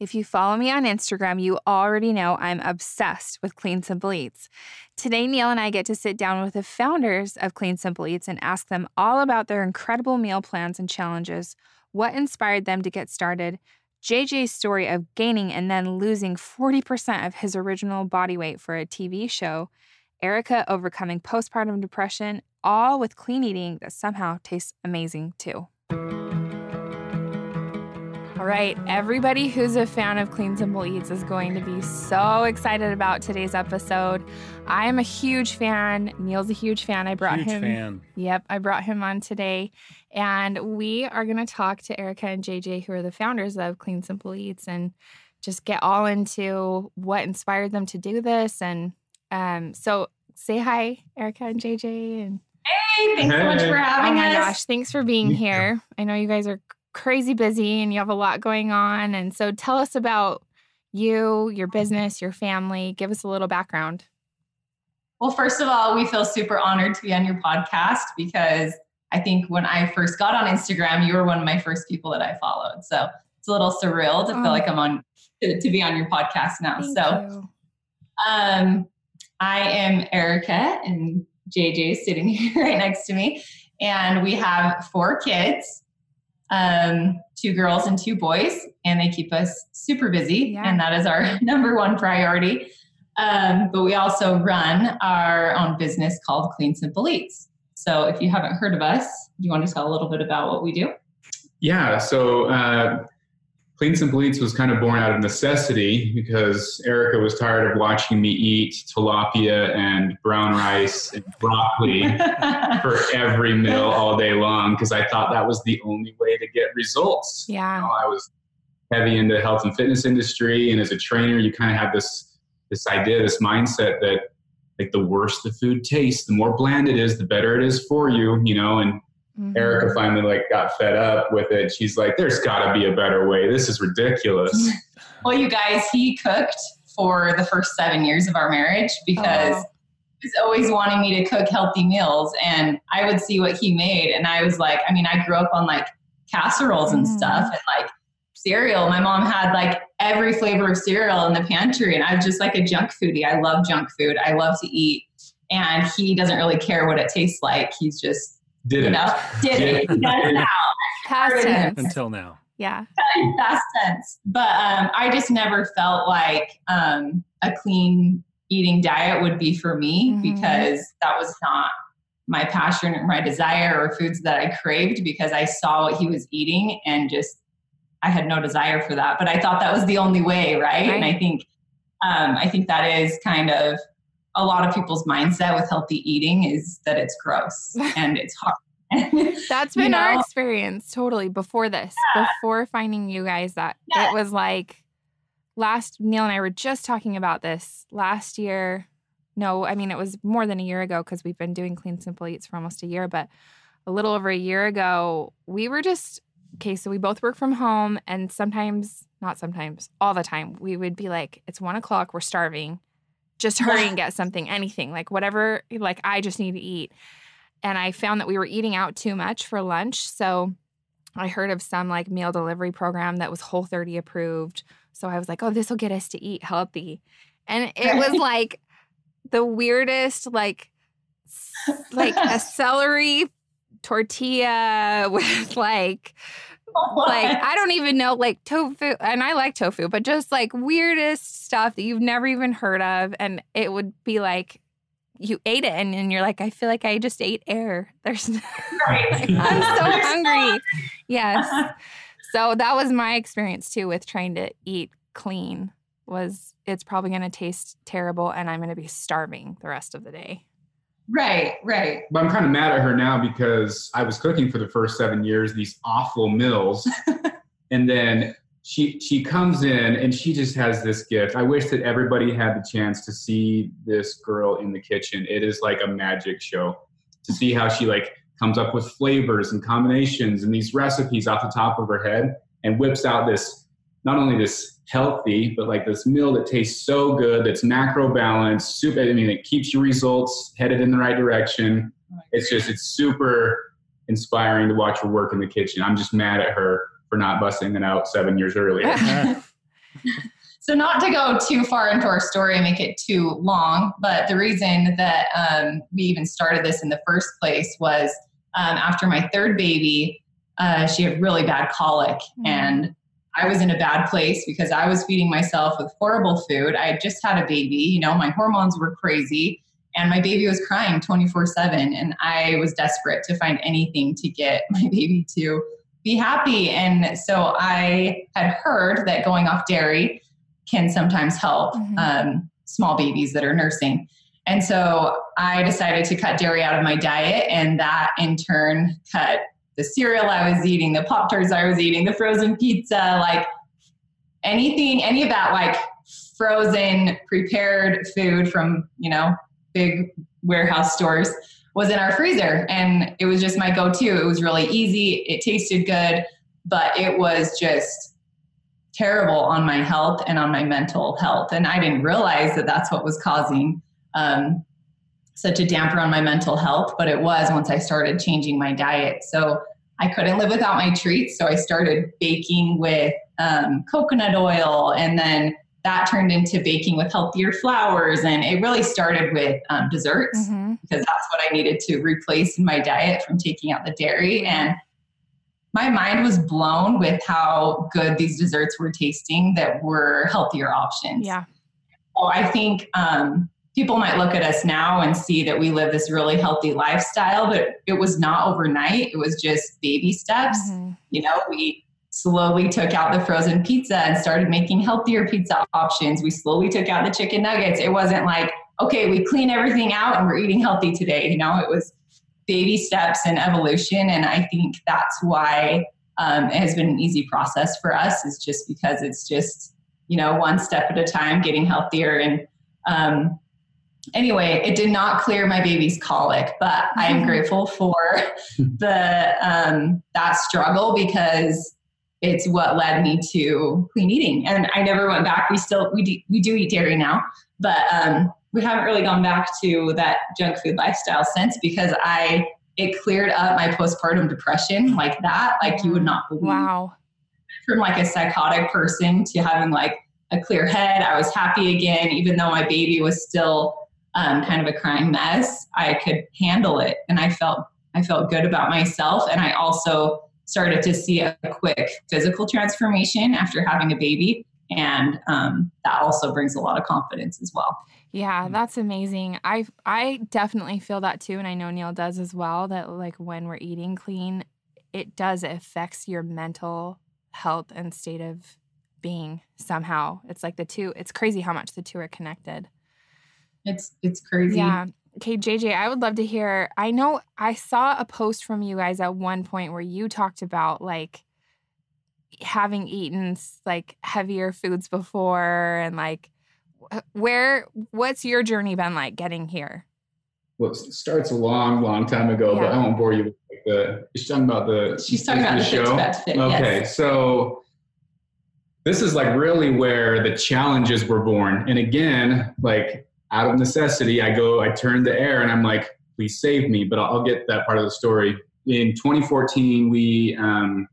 If you follow me on Instagram, you already know I'm obsessed with Clean Simple Eats. Today, Neil and I get to sit down with the founders of Clean Simple Eats and ask them all about their incredible meal plans and challenges, what inspired them to get started, JJ's story of gaining and then losing 40% of his original body weight for a TV show, Erica overcoming postpartum depression, all with clean eating that somehow tastes amazing too. All right, everybody who's a fan of Clean Simple Eats is going to be so excited about today's episode. I am a huge fan. Neil's a huge fan. I brought Huge him. fan. Yep, I brought him on today. And we are going to talk to Erica and JJ, who are the founders of Clean Simple Eats, and just get all into what inspired them to do this. And um, so say hi, Erica and JJ. And Hey, thanks so much for having oh my us. gosh, thanks for being here. I know you guys are crazy busy and you have a lot going on. And so tell us about you, your business, your family. Give us a little background. Well, first of all, we feel super honored to be on your podcast because I think when I first got on Instagram, you were one of my first people that I followed. So it's a little surreal to Oh. feel like I'm on to, to be on your podcast now. Thank so um, I am Erica and JJ is sitting here right next to me. And we have four kids, um, two girls and two boys, and they keep us super busy. Yeah. And that is our number one priority. Um, but we also run our own business called Clean Simple Eats. So if you haven't heard of us, do you want to tell a little bit about what we do? Yeah, so uh, Clean and Eats was kind of born out of necessity because Erica was tired of watching me eat tilapia and brown rice and broccoli for every meal all day long because I thought that was the only way to get results. You Yeah. know, I was heavy into health and fitness industry, and as a trainer, you kind of have this this idea, this mindset that like the worse the food tastes, the more bland it is, the better it is for you. You know, and Mhm. Erica finally like got fed up with it. She's like, "There's got to be a better way. This is ridiculous." well, you guys, he cooked for the first seven years of our marriage because Oh. he was always wanting me to cook healthy meals. And I would see what he made. And I was like, I mean, I grew up on like casseroles and Mhm. stuff and like cereal. My mom had like every flavor of cereal in the pantry. And I'm just like a junk foodie. I love junk food. I love to eat. And he doesn't really care what it tastes like. He's just, Did you it? know, did it. He does now. Past Pardon tense. Until now. Yeah. Past tense. But um, I just never felt like um, a clean eating diet would be for me Mhm. because that was not my passion or my desire or foods that I craved because I saw what he was eating and just I had no desire for that. But I thought that was the only way, right? And I think um, I think that is kind of a lot of people's mindset with healthy eating is that it's gross and it's hard. That's been our know? experience totally before this, before finding you guys that Yeah. it was like last Neil and I were just talking about this last year. No, I mean it was more than a year ago because we've been doing Clean Simple Eats for almost a year, but a little over a year ago, we were just okay, so we both work from home and sometimes, not sometimes, all the time, we would be like, it's one o'clock, we're starving. Just hurry and get something, anything, like whatever, like I just need to eat. And I found that we were eating out too much for lunch. So I heard of some like meal delivery program that was Whole 30 approved. So I was like, oh, this will get us to eat healthy. And it was like the weirdest, like, like a celery tortilla with like like I don't even know like tofu and I like tofu, but just like weirdest stuff that you've never even heard of. And it would be like you ate it and, and you're like, I feel like I just ate air. There's Right. I'm so hungry. Yes. So that was my experience too with trying to eat clean was it's probably gonna taste terrible and I'm gonna be starving the rest of the day. Right, right. But I'm kind of mad at her now because I was cooking for the first seven years these awful meals, and then she she comes in and she just has this gift. I wish that everybody had the chance to see this girl in the kitchen. It is like a magic show to see how she like comes up with flavors and combinations and these recipes off the top of her head and whips out this not only this healthy but like this meal that tastes so good that's macro balanced super i mean it keeps your results headed in the right direction. It's just it's super inspiring to watch her work in the kitchen. I'm just mad at her for not busting it out seven years earlier. So not to go too far into our story and make it too long, but the reason that um, we even started this in the first place was um, after my third baby, uh, she had really bad colic mm-hmm. and I was in a bad place because I was feeding myself with horrible food. I had just had a baby, you know, my hormones were crazy and my baby was crying 24 7 and i was desperate to find anything to get my baby to be happy and so i had heard that going off dairy can sometimes help mm-hmm. um, small babies that are nursing and so i decided to cut dairy out of my diet and that in turn cut the cereal i was eating the pop tarts i was eating the frozen pizza like anything any of that like frozen prepared food from you know big warehouse stores was in our freezer. And it was just my go-to. It was really easy. It tasted good but it was just terrible on my health and on my mental health. And i didn't realize that that's what was causing um, such a damper on my mental health but it was once i started changing my diet. So i couldn't live without my treats so i started baking with um, coconut oil and then that turned into baking with healthier flours and it really started with um, desserts mm-hmm. because that's what i needed to replace in my diet from taking out the dairy and my mind was blown with how good these desserts were tasting that were healthier options. Yeah. Well i think um, people might look at us now and see that we live this really healthy lifestyle but it was not overnight it was just baby steps mm-hmm. you know we slowly took out the frozen pizza and started making healthier pizza options. We slowly took out the chicken nuggets. It wasn't like, okay, we clean everything out and we're eating healthy today. You know, it was baby steps and evolution. And I think that's why um, it has been an easy process for us, is just because it's just, you know, one step at a time, getting healthier. And um, anyway, it did not clear my baby's colic, but I am grateful for the um, that struggle because it's what led me to clean eating. And I never went back. We still we do, we do eat dairy now, but um, we haven't really gone back to that junk food lifestyle since because I it cleared up my postpartum depression like that, like you would not believe. Wow. From like a psychotic person to having like a clear head, I was happy again, even though my baby was still um, kind of a crying mess. I could handle it, and I felt I felt good about myself, and I also started to see a quick physical transformation after having a baby. And um, that also brings a lot of confidence as well. Yeah, that's amazing. I I definitely feel that too, and I know Neil does as well. That like when we're eating clean, it does it affects your mental health and state of being somehow. It's like the two. It's crazy how much the two are connected. It's it's crazy. Yeah, Okay, JJ, I would love to hear. I know I saw a post from you guys at one point where you talked about like having eaten like heavier foods before and like where what's your journey been like getting here? Well, it starts a long, long time ago, yeah. but I won't bore you with the. She's talking about the. She's talking about the, show. Fit, okay, yes. so this is like really where the challenges were born, and again, like out of necessity, I go, I turn the air and I'm like, please save me. But I'll, I'll get that part of the story. In 2014, we um,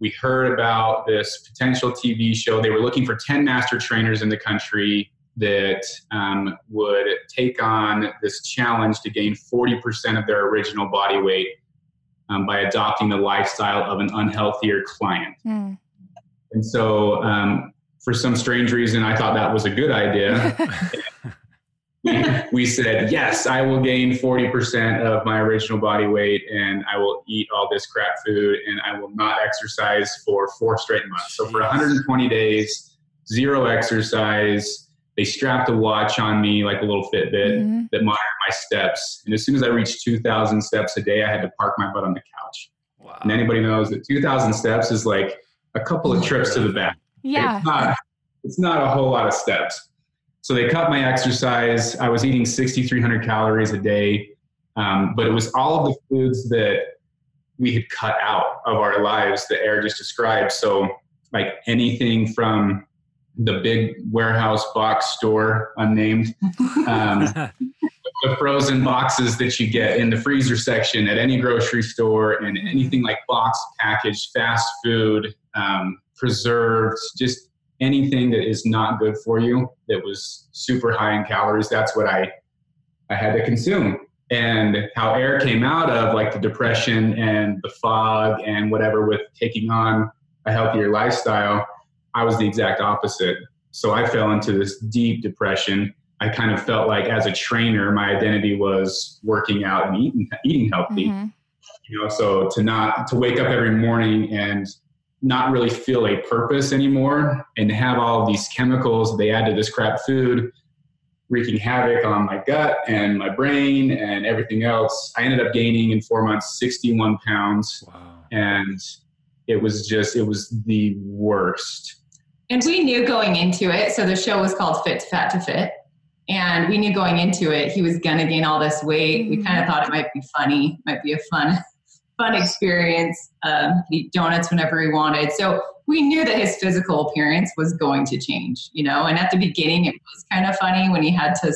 we heard about this potential TV show. They were looking for 10 master trainers in the country that um, would take on this challenge to gain 40% of their original body weight um, by adopting the lifestyle of an unhealthier client. Mm. And so, um, for some strange reason, I thought that was a good idea. we said, yes, I will gain 40% of my original body weight and I will eat all this crap food and I will not exercise for four straight months. So for 120 days, zero exercise. They strapped a watch on me, like a little Fitbit, mm-hmm. that monitored my steps. And as soon as I reached 2,000 steps a day, I had to park my butt on the couch. Wow. And anybody knows that 2,000 steps is like a couple of trips to the back. Yeah. It's not, it's not a whole lot of steps. So they cut my exercise. I was eating 6,300 calories a day, um, but it was all of the foods that we had cut out of our lives that Eric just described. So, like anything from the big warehouse box store, unnamed, um, the frozen boxes that you get in the freezer section at any grocery store, and anything like box packaged fast food, um, preserved, just anything that is not good for you that was super high in calories that's what i i had to consume and how air came out of like the depression and the fog and whatever with taking on a healthier lifestyle, I was the exact opposite. So I fell into this deep depression. I kind of felt like as a trainer, my identity was working out and eating, eating healthy. Mm-hmm. You know, so to not to wake up every morning and not really feel a purpose anymore and have all of these chemicals they add to this crap food wreaking havoc on my gut and my brain and everything else. I ended up gaining in four months 61 pounds. Wow. And it was just, it was the worst. And we knew going into it. So the show was called Fit to Fat to Fit. And we knew going into it, he was going to gain all this weight. We mm-hmm. kind of thought it might be funny, might be a fun, fun experience. Um, eat donuts whenever he wanted. So we knew that his physical appearance was going to change, you know. And at the beginning, it was kind of funny when he had to,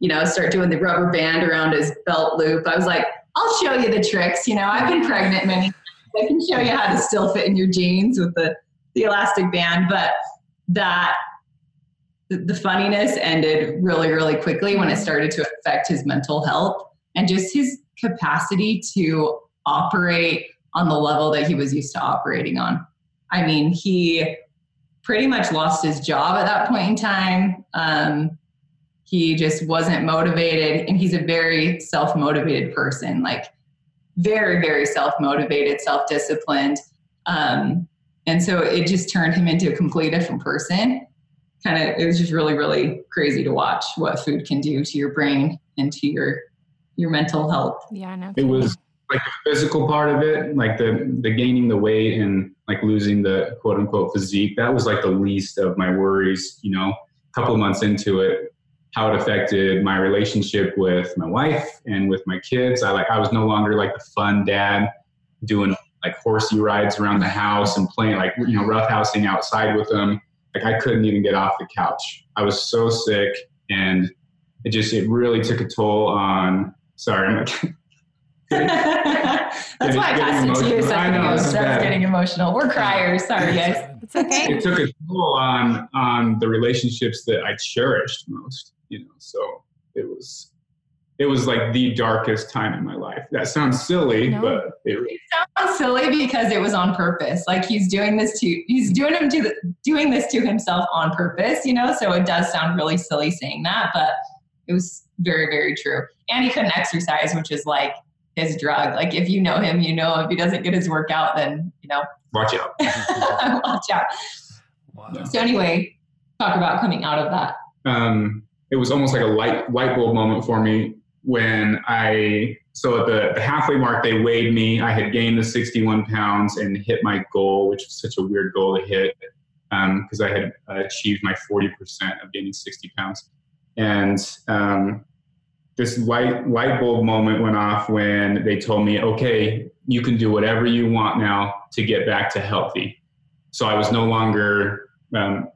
you know, start doing the rubber band around his belt loop. I was like, I'll show you the tricks. You know, I've been pregnant many. times. I can show you how to still fit in your jeans with the the elastic band, but that the funniness ended really, really quickly when it started to affect his mental health and just his capacity to operate on the level that he was used to operating on. I mean, he pretty much lost his job at that point in time. Um, he just wasn't motivated, and he's a very self motivated person, like very, very self motivated, self disciplined. Um, and so it just turned him into a completely different person. Kind of, it was just really, really crazy to watch what food can do to your brain and to your your mental health. Yeah, no. It was like the physical part of it, like the the gaining the weight and like losing the quote unquote physique, that was like the least of my worries, you know, a couple months into it, how it affected my relationship with my wife and with my kids. I like I was no longer like the fun dad doing like horsey rides around the house and playing like you know roughhousing outside with them. Like I couldn't even get off the couch. I was so sick and it just it really took a toll on sorry, I'm like That's getting, why I passed it to you a second ago. I was getting emotional. We're criers. Sorry, guys. It's okay. It took a toll on on the relationships that I cherished most. You know, so it was it was like the darkest time in my life. That sounds silly, no. but it, it, sounds silly because it was on purpose. Like he's doing this to he's doing him to the, doing this to himself on purpose. You know, so it does sound really silly saying that, but it was very very true. And he couldn't exercise, which is like his drug. Like if you know him, you know if he doesn't get his workout, then you know watch out. watch out. Wow. So anyway, talk about coming out of that. Um, it was almost like a light light bulb moment for me when I so at the, the halfway mark they weighed me. I had gained the 61 pounds and hit my goal, which was such a weird goal to hit because um, I had achieved my 40% of gaining 60 pounds. And um, this light light bulb moment went off when they told me, okay, you can do whatever you want now to get back to healthy. So I was no longer um,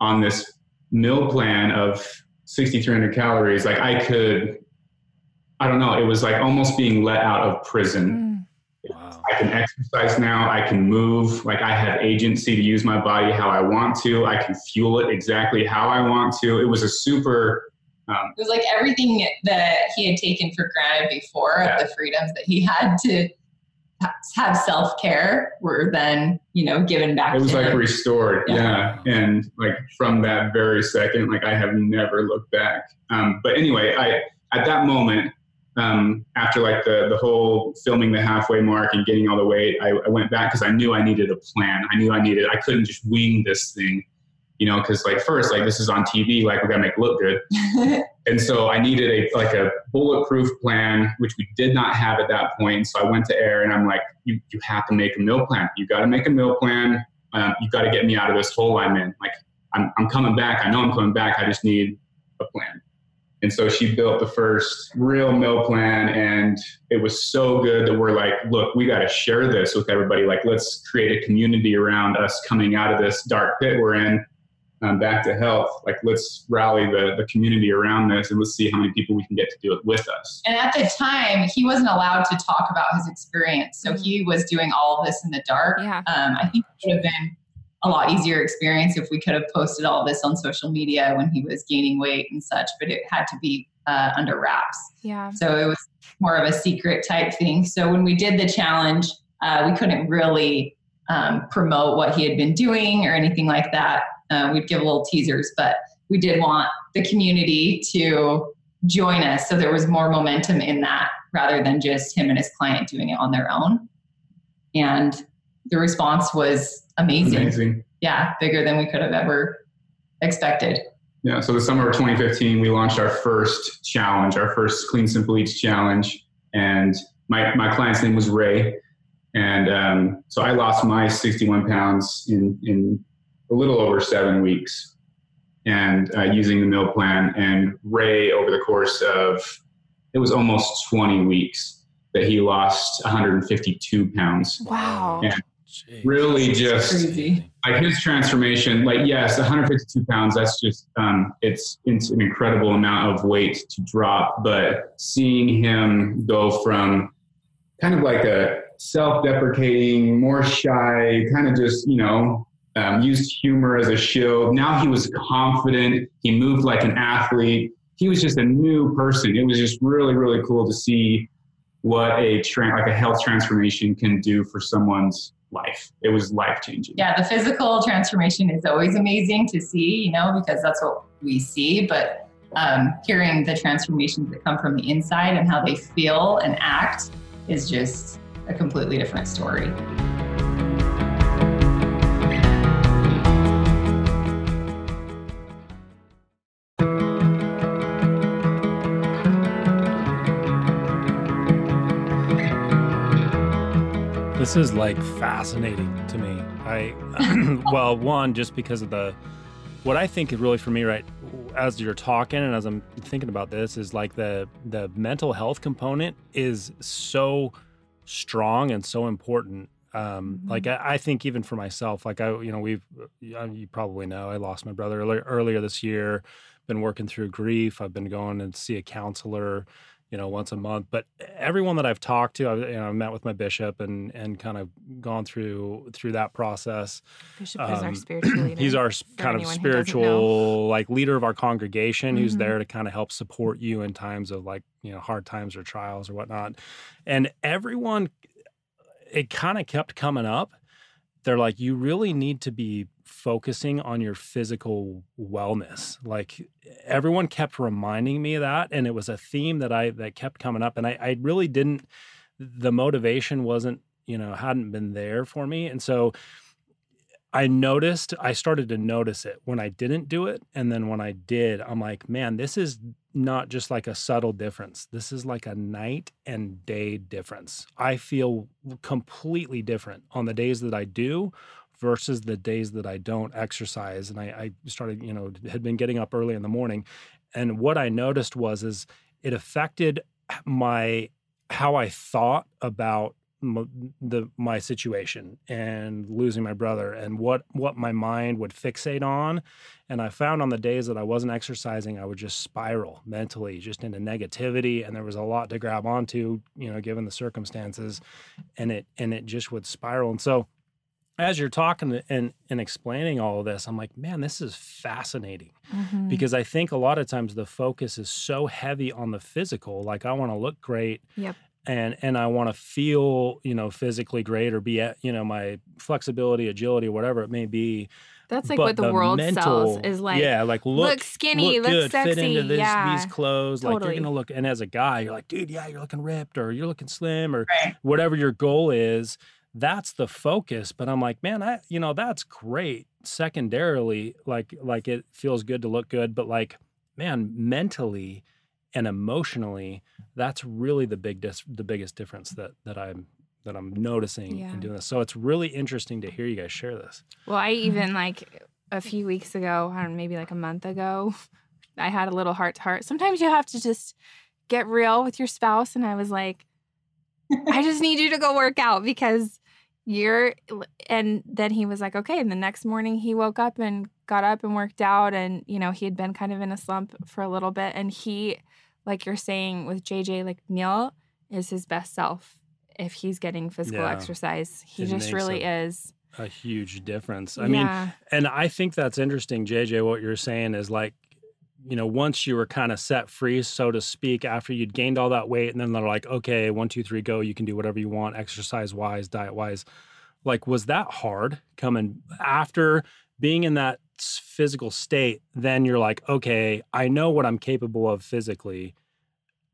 on this meal plan of 6,300 calories. Like I could, I don't know, it was like almost being let out of prison. Mm. Wow. I can exercise now. I can move. Like I have agency to use my body how I want to. I can fuel it exactly how I want to. It was a super um, it was like everything that he had taken for granted before yeah. of the freedoms that he had to have self care were then you know given back. It was like him. restored, yeah. yeah. and like from that very second, like I have never looked back. Um, but anyway, I at that moment. Um, after like the the whole filming the halfway mark and getting all the weight, I, I went back because I knew I needed a plan. I knew I needed. I couldn't just wing this thing you know, because like first, like this is on TV, like we gotta make it look good. and so I needed a like a bulletproof plan, which we did not have at that point. So I went to Air and I'm like, you, you have to make a meal plan. You got to make a meal plan. Um, you got to get me out of this hole I'm in. Like I'm, I'm coming back. I know I'm coming back. I just need a plan. And so she built the first real meal plan, and it was so good that we're like, look, we got to share this with everybody. Like, let's create a community around us coming out of this dark pit we're in um, back to health, like let's rally the, the community around this and let's see how many people we can get to do it with us. And at the time, he wasn't allowed to talk about his experience. So he was doing all of this in the dark. Yeah. Um, I think it would have been a lot easier experience if we could have posted all this on social media when he was gaining weight and such, but it had to be uh, under wraps. Yeah. So it was more of a secret type thing. So when we did the challenge, uh, we couldn't really um, promote what he had been doing or anything like that. Uh, we'd give a little teasers, but we did want the community to join us. So there was more momentum in that rather than just him and his client doing it on their own. And the response was amazing. Amazing. Yeah, bigger than we could have ever expected. Yeah, so the summer of 2015, we launched our first challenge, our first Clean Simple Eats challenge. And my, my client's name was Ray. And um, so I lost my 61 pounds in, in a little over seven weeks and uh, using the meal plan. And Ray, over the course of, it was almost 20 weeks that he lost 152 pounds. Wow. Yeah. Really just like his transformation like yes 152 pounds that's just um, it's it's an incredible amount of weight to drop but seeing him go from kind of like a self-deprecating more shy kind of just you know um, used humor as a shield now he was confident he moved like an athlete he was just a new person it was just really really cool to see what a tra- like a health transformation can do for someone's life. It was life changing. Yeah, the physical transformation is always amazing to see, you know, because that's what we see. But um, hearing the transformations that come from the inside and how they feel and act is just a completely different story. This is like fascinating to me. I well, one just because of the what I think is really for me right as you're talking and as I'm thinking about this is like the the mental health component is so strong and so important. Um, Mhm. Like I, I think even for myself, like I, you know, we've uh, you probably know I lost my brother earlier, earlier this year. Been working through grief. I've been going and see a counselor you know, once a month. But everyone that I've talked to, I've you know, met with my bishop and and kind of gone through through that process. Bishop is our Um, spiritual leader. He's our kind of anyone who doesn't spiritual like leader of our congregation who's Mhm. there to kind of help support you in times of like, you know, hard times or trials or whatnot. And everyone it kind of kept coming up. They're like, you really need to be focusing on your physical wellness. Like everyone kept reminding me of that. And it was a theme that I that kept coming up. And I, I really didn't the motivation wasn't, you know, hadn't been there for me. And so I noticed, I started to notice it when I didn't do it. And then when I did, I'm like, man, this is not just like a subtle difference. This is like a night and day difference. I feel completely different on the days that I do versus the days that I don't exercise. And I, I started, you know, had been getting up early in the morning. And what I noticed was, is it affected my, how I thought about m- the my situation and losing my brother and what what my mind would fixate on. And i found on the days that i wasn't exercising i would just spiral mentally just into negativity. And there was a lot to grab onto you know given the circumstances. And it and it just would spiral. And so as you're talking and and explaining all of this i'm like man this is fascinating. Mhm. because i think a lot of times the focus is so heavy on the physical. Like i want to look great. Yep. And and i want to feel you know physically great or be at you know my flexibility agility whatever it may be That's like but what the, world sells is like. yeah like look, look skinny, look look, good, sexy. fit into this, yeah. these clothes. Like you're gonna look, and as a guy, you're like, dude, yeah, you're looking ripped, or you're looking slim, or Right. whatever your goal is. That's the focus. But I'm like, man, I, you know, that's great. Secondarily, like, like it feels good to look good, but like, man, mentally and emotionally, that's really the big, dis- the biggest difference that that I'm that I'm noticing Yeah. in doing this. So it's really interesting to hear you guys share this. Well, I even like a few weeks ago, I don't know, maybe like a month ago, I had a little heart to heart. Sometimes you have to just get real with your spouse. And I was like, I just need you to go work out because you're, and then he was like, okay. And the next morning he woke up and got up and worked out. And, you know, he had been kind of in a slump for a little bit. And he, like you're saying with JJ, like Neil is his best self if he's getting physical Yeah. exercise. He It just really is. a huge difference. I mean, and I think that's interesting, JJ. What you're saying is like, you know, once you were kind of set free, so to speak, after you'd gained all that weight, and then they're like, okay, one, two, three, go. You can do whatever you want, exercise wise, diet wise. Like, was that hard coming after being in that s- physical state? Then you're like, okay, I know what I'm capable of physically,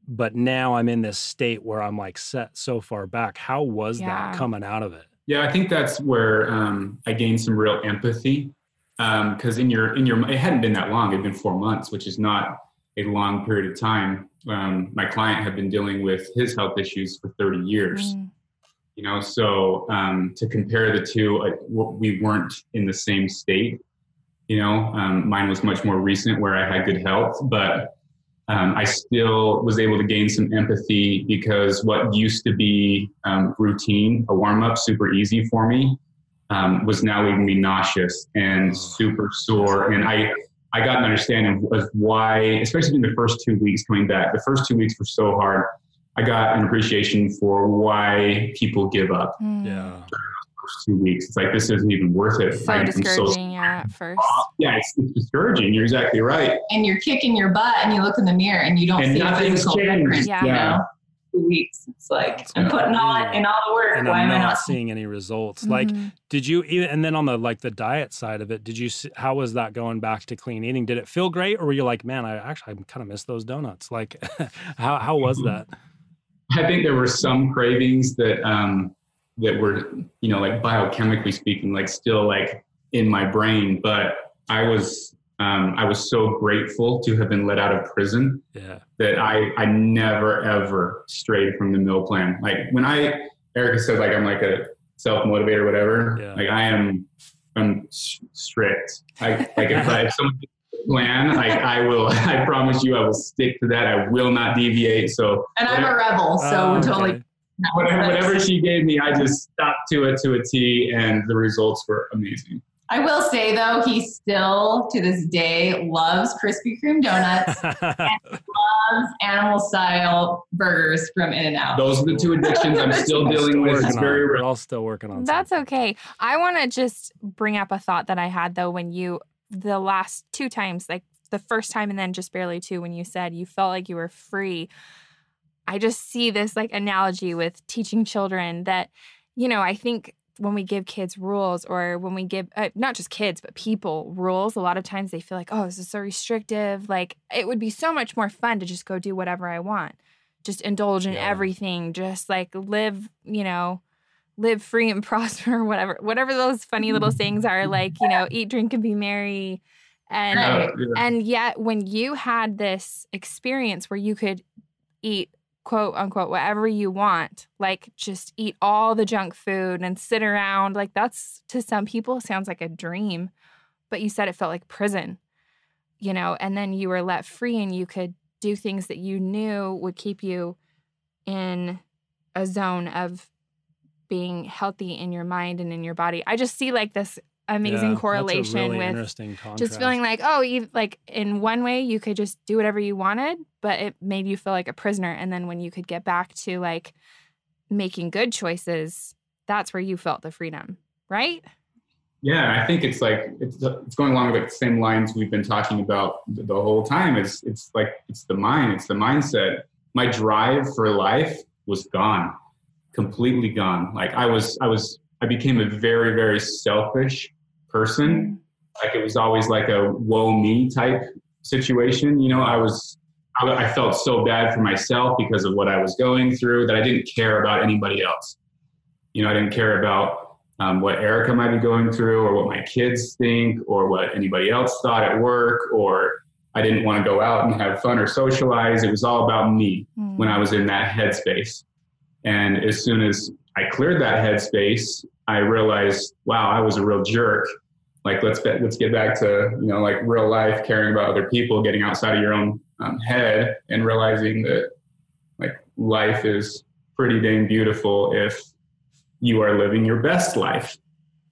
but now I'm in this state where I'm like set so far back. How was Yeah. that coming out of it? Yeah, I think that's where um, I gained some real empathy because in your in your it hadn't been that long; it'd been four months, which is not a long period of time. Um, my client had been dealing with his health issues for 30 years, Mm. you know. So um, to compare the two, I, w- we weren't in the same state. You know, um, mine was much more recent, where I had good health, but um, I still was able to gain some empathy because what used to be um, routine, a warm up, super easy for me, um, was now leaving me nauseous and super sore. And I, I got an understanding of why, especially in the first two weeks coming back. The first two weeks were so hard. I got an appreciation for why people give up Mm. Yeah. First two weeks. It's like this isn't even worth it. So I'm discouraging, yeah, at first. yeah, it's, it's discouraging. You're exactly right. And you're kicking your butt and you look in the mirror and you don't And see a nothing's changed. difference. Yeah. You know, two weeks. It's like That's I'm good. putting all Yeah. in all the work. And Why I'm am I not not? seeing any results. Like, Mhm. did you even? And then on the like the diet side of it, did you? see- How was that going back to clean eating? Did it feel great, or were you like, man, I actually I kind of miss those donuts? Like, how how was that? I think there were some cravings that um, that were, you know, like biochemically speaking, like still like in my brain. But I was um, I was so grateful to have been let out of prison Yeah, that I I never ever strayed from the meal plan. Like when I Erica said like I'm like a self motivator, whatever. Yeah. Like I am I'm strict. I like if, I, if someone a plan, like I will. I promise you, I will stick to that. I will not deviate. So And I'm a rebel, so Oh, we're totally. Okay. whatever, whatever she gave me, I just stuck to it to a T, and the results were amazing. I will say though, he still to this day loves Krispy Kreme donuts, loves animal style burgers from In-N-Out. Those are the two addictions I'm still We're dealing with. It's very real. We're all still working on. That's something. okay. I want to just bring up a thought that I had though when you the last two times, like the first time and then just barely two, when you said you felt like you were free. I just see this like analogy with teaching children that, you know, I think when we give kids rules or when we give uh, not just kids but people rules a lot of times they feel like oh this is so restrictive like it would be so much more fun to just go do whatever i want just indulge in Yeah. everything just like live you know live free and prosper whatever whatever those funny little sayings are like you know eat drink and be merry and Uh, yeah. and yet when you had this experience where you could eat quote unquote whatever you want like just eat all the junk food and sit around. Like that's to some people sounds like a dream but you said it felt like prison you know and then you were let free and you could do things that you knew would keep you in a zone of being healthy in your mind and in your body. I just see like this amazing that's a correlation really with interesting just feeling like oh you like in one way you could just do whatever you wanted but it made you feel like a prisoner and then when you could get back to like making good choices that's where you felt the freedom right Yeah, I think it's like it's it's going along with the same lines we've been talking about the, the whole time. It's it's like it's the mind, it's the mindset. My drive for life was gone, completely gone. Like I was I was I became a very very selfish person. Like it was always like a woe me type situation. You know, I was I, I felt so bad for myself because of what I was going through that I didn't care about anybody else. You know, I didn't care about um, what Erica might be going through, or what my kids think, or what anybody else thought at work, or I didn't want to go out and have fun or socialize. It was all about me Mm. when I was in that headspace. And as soon as I cleared that headspace, I realized, wow, I was a real jerk. Like let's get, let's get back to you know like real life, caring about other people, getting outside of your own um, head, and realizing that like life is pretty dang beautiful if you are living your best life.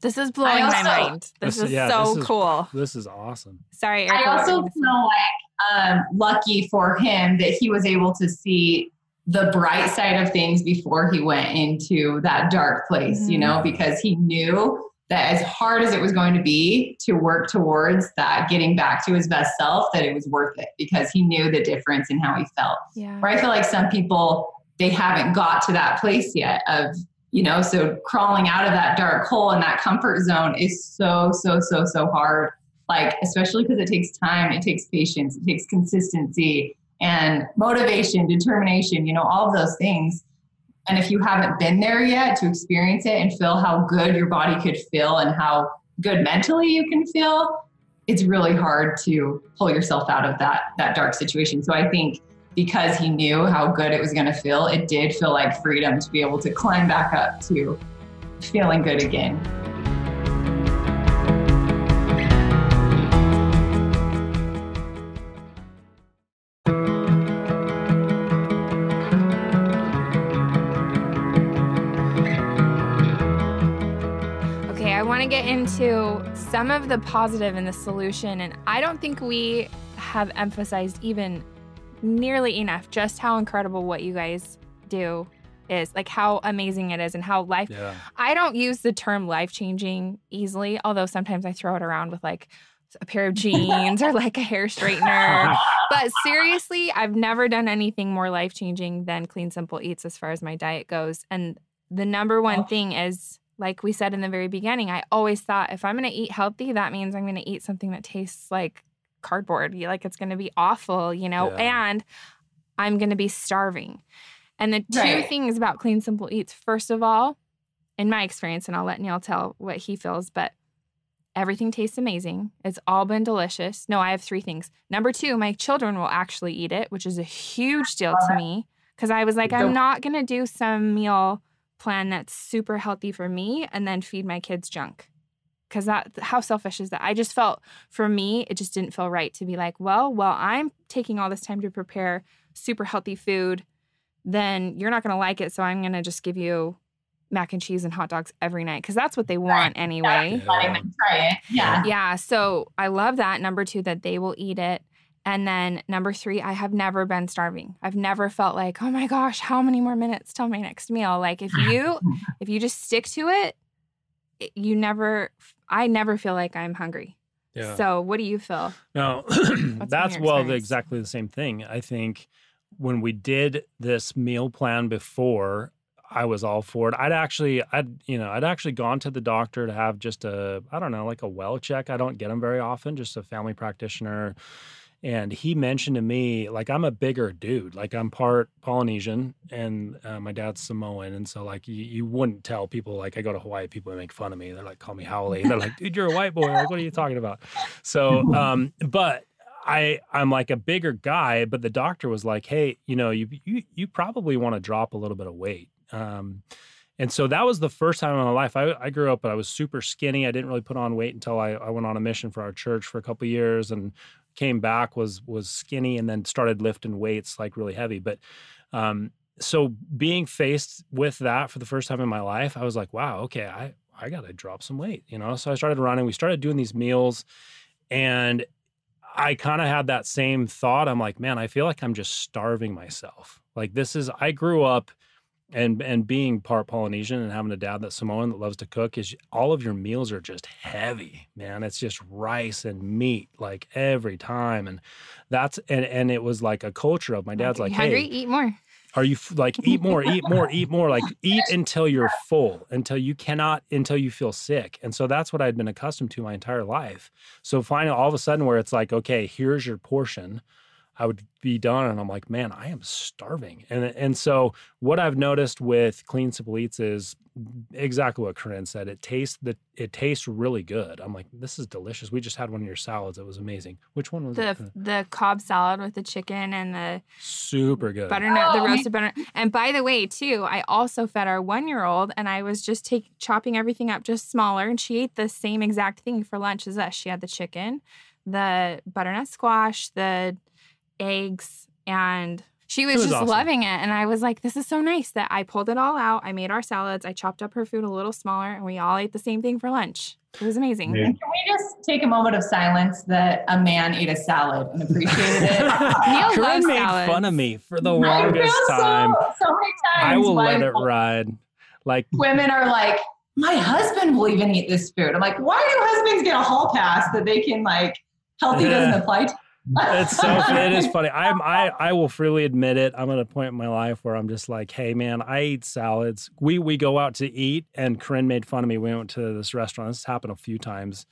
this is blowing also- my mind this, This- is yeah, so this is- cool This is awesome. sorry I Erica, what also were feel like um, lucky for him that he was able to see the bright side of things before he went into that dark place, you know, Mhm. because he knew that as hard as it was going to be to work towards that getting back to his best self, that it was worth it because he knew the difference in how he felt. Yeah. Where I feel like some people, they haven't got to that place yet of, you know, so crawling out of that dark hole and that comfort zone is so, so, so, so hard. Like, especially because it takes time, it takes patience, it takes consistency and motivation, determination, you know, all of those things. And if you haven't been there yet to experience it and feel how good your body could feel and how good mentally you can feel, it's really hard to pull yourself out of that that dark situation. So I think because he knew how good it was going to feel, it did feel like freedom to be able to climb back up to feeling good again. To get into some of the positive and the solution. And I don't think we have emphasized even nearly enough just how incredible what you guys do is, like how amazing it is, and how life. Yeah. I don't use the term life changing easily, although sometimes I throw it around with like a pair of jeans or like a hair straightener. but seriously, I've never done anything more life changing than Clean Simple Eats as far as my diet goes. And the number one Oh. thing is like we said in the very beginning, I always thought if I'm going to eat healthy, that means I'm going to eat something that tastes like cardboard. Like it's going to be awful, you know, Yeah. and I'm going to be starving. And the two Right. things about Clean Simple Eats, first of all, in my experience, and I'll let Neil tell what he feels, but everything tastes amazing. It's all been delicious. No, I have three things. Number two, my children will actually eat it, which is a huge deal to me because I was like, I'm not going to do some meal plan that's super healthy for me and then feed my kids junk. Cause that how selfish is that? I just felt for me, it just didn't feel right to be like, well, well, I'm taking all this time to prepare super healthy food, then you're not gonna like it. So I'm gonna just give you mac and cheese and hot dogs every night. Cause that's what they want anyway. Yeah. Letting them try it. Yeah. Yeah. So I love that. Number two, that they will eat it. And then number three, I have never been starving. I've never felt like, oh my gosh, how many more minutes till my next meal? Like if you if you just stick to it, you never I never feel like I'm hungry. Yeah. So what do you feel? No, that's well experience? exactly the same thing. I think when we did this meal plan before, I was all for it. I'd actually, I'd you know, I'd actually gone to the doctor to have just a, I don't know, like a well check. I don't get them very often. Just a family practitioner, and he mentioned to me like I'm a bigger dude. Like I'm part Polynesian and uh, my dad's Samoan, and so like you, you wouldn't tell people like I go to Hawaii, people make fun of me. They're like call me haole. They're like, dude, you're a white boy. Like what are you talking about? So, um, but I I'm like a bigger guy, but the doctor was like, hey, you know, you you you probably want to drop a little bit of weight. Um, and so that was the first time in my life. I, I grew up, but I was super skinny. I didn't really put on weight until I, I went on a mission for our church for a couple of years and came back was was skinny and then started lifting weights like really heavy. But um, so being faced with that for the first time in my life, I was like, wow, okay, I I got to drop some weight, you know. So I started running. We started doing these meals, and I kind of had that same thought. I'm like, man, I feel like I'm just starving myself. Like this is I grew up and and being part Polynesian and having a dad that's Samoan that loves to cook is all of your meals are just heavy, man. It's just rice and meat like every time, and that's and and it was like a culture of my dad's like, hungry? hey, Eat more. are you f- like eat more, eat more, eat more, like eat until you're full, until you cannot, until you feel sick, and so that's what I'd been accustomed to my entire life. So finally, all of a sudden, where it's like, okay, here's your portion. I would be done, and I'm like, man, I am starving. And and so what I've noticed with Clean Simple Eats is exactly what Corinne said. It tastes the it tastes really good. I'm like, this is delicious. We just had one of your salads. It was amazing. Which one was The it? the Cobb salad with the chicken and the Super good. butternut, the Oh, roasted butternut. And by the way, too, I also fed our one year old, and I was just take, chopping everything up just smaller, and she ate the same exact thing for lunch as us. She had the chicken, the butternut squash, the eggs, and she was, was just awesome. loving it. And I was like, "This is so nice that I pulled it all out. I made our salads. I chopped up her food a little smaller, and we all ate the same thing for lunch. It was amazing." Yeah. Can we just take a moment of silence that a man ate a salad and appreciated it? Neil Corinne loves made salads. fun of me for the longest feel so- time. So, many times. I will why let it ride. Like Women are like, my husband will even eat this food. I'm like, why do husbands get a hall pass that they can like healthy doesn't apply to? It's so it is funny. I'm I I will freely admit it. I'm at a point in my life where I'm just like, hey man, I eat salads. We we go out to eat, and Corinne made fun of me. We went to this restaurant. This happened a few times.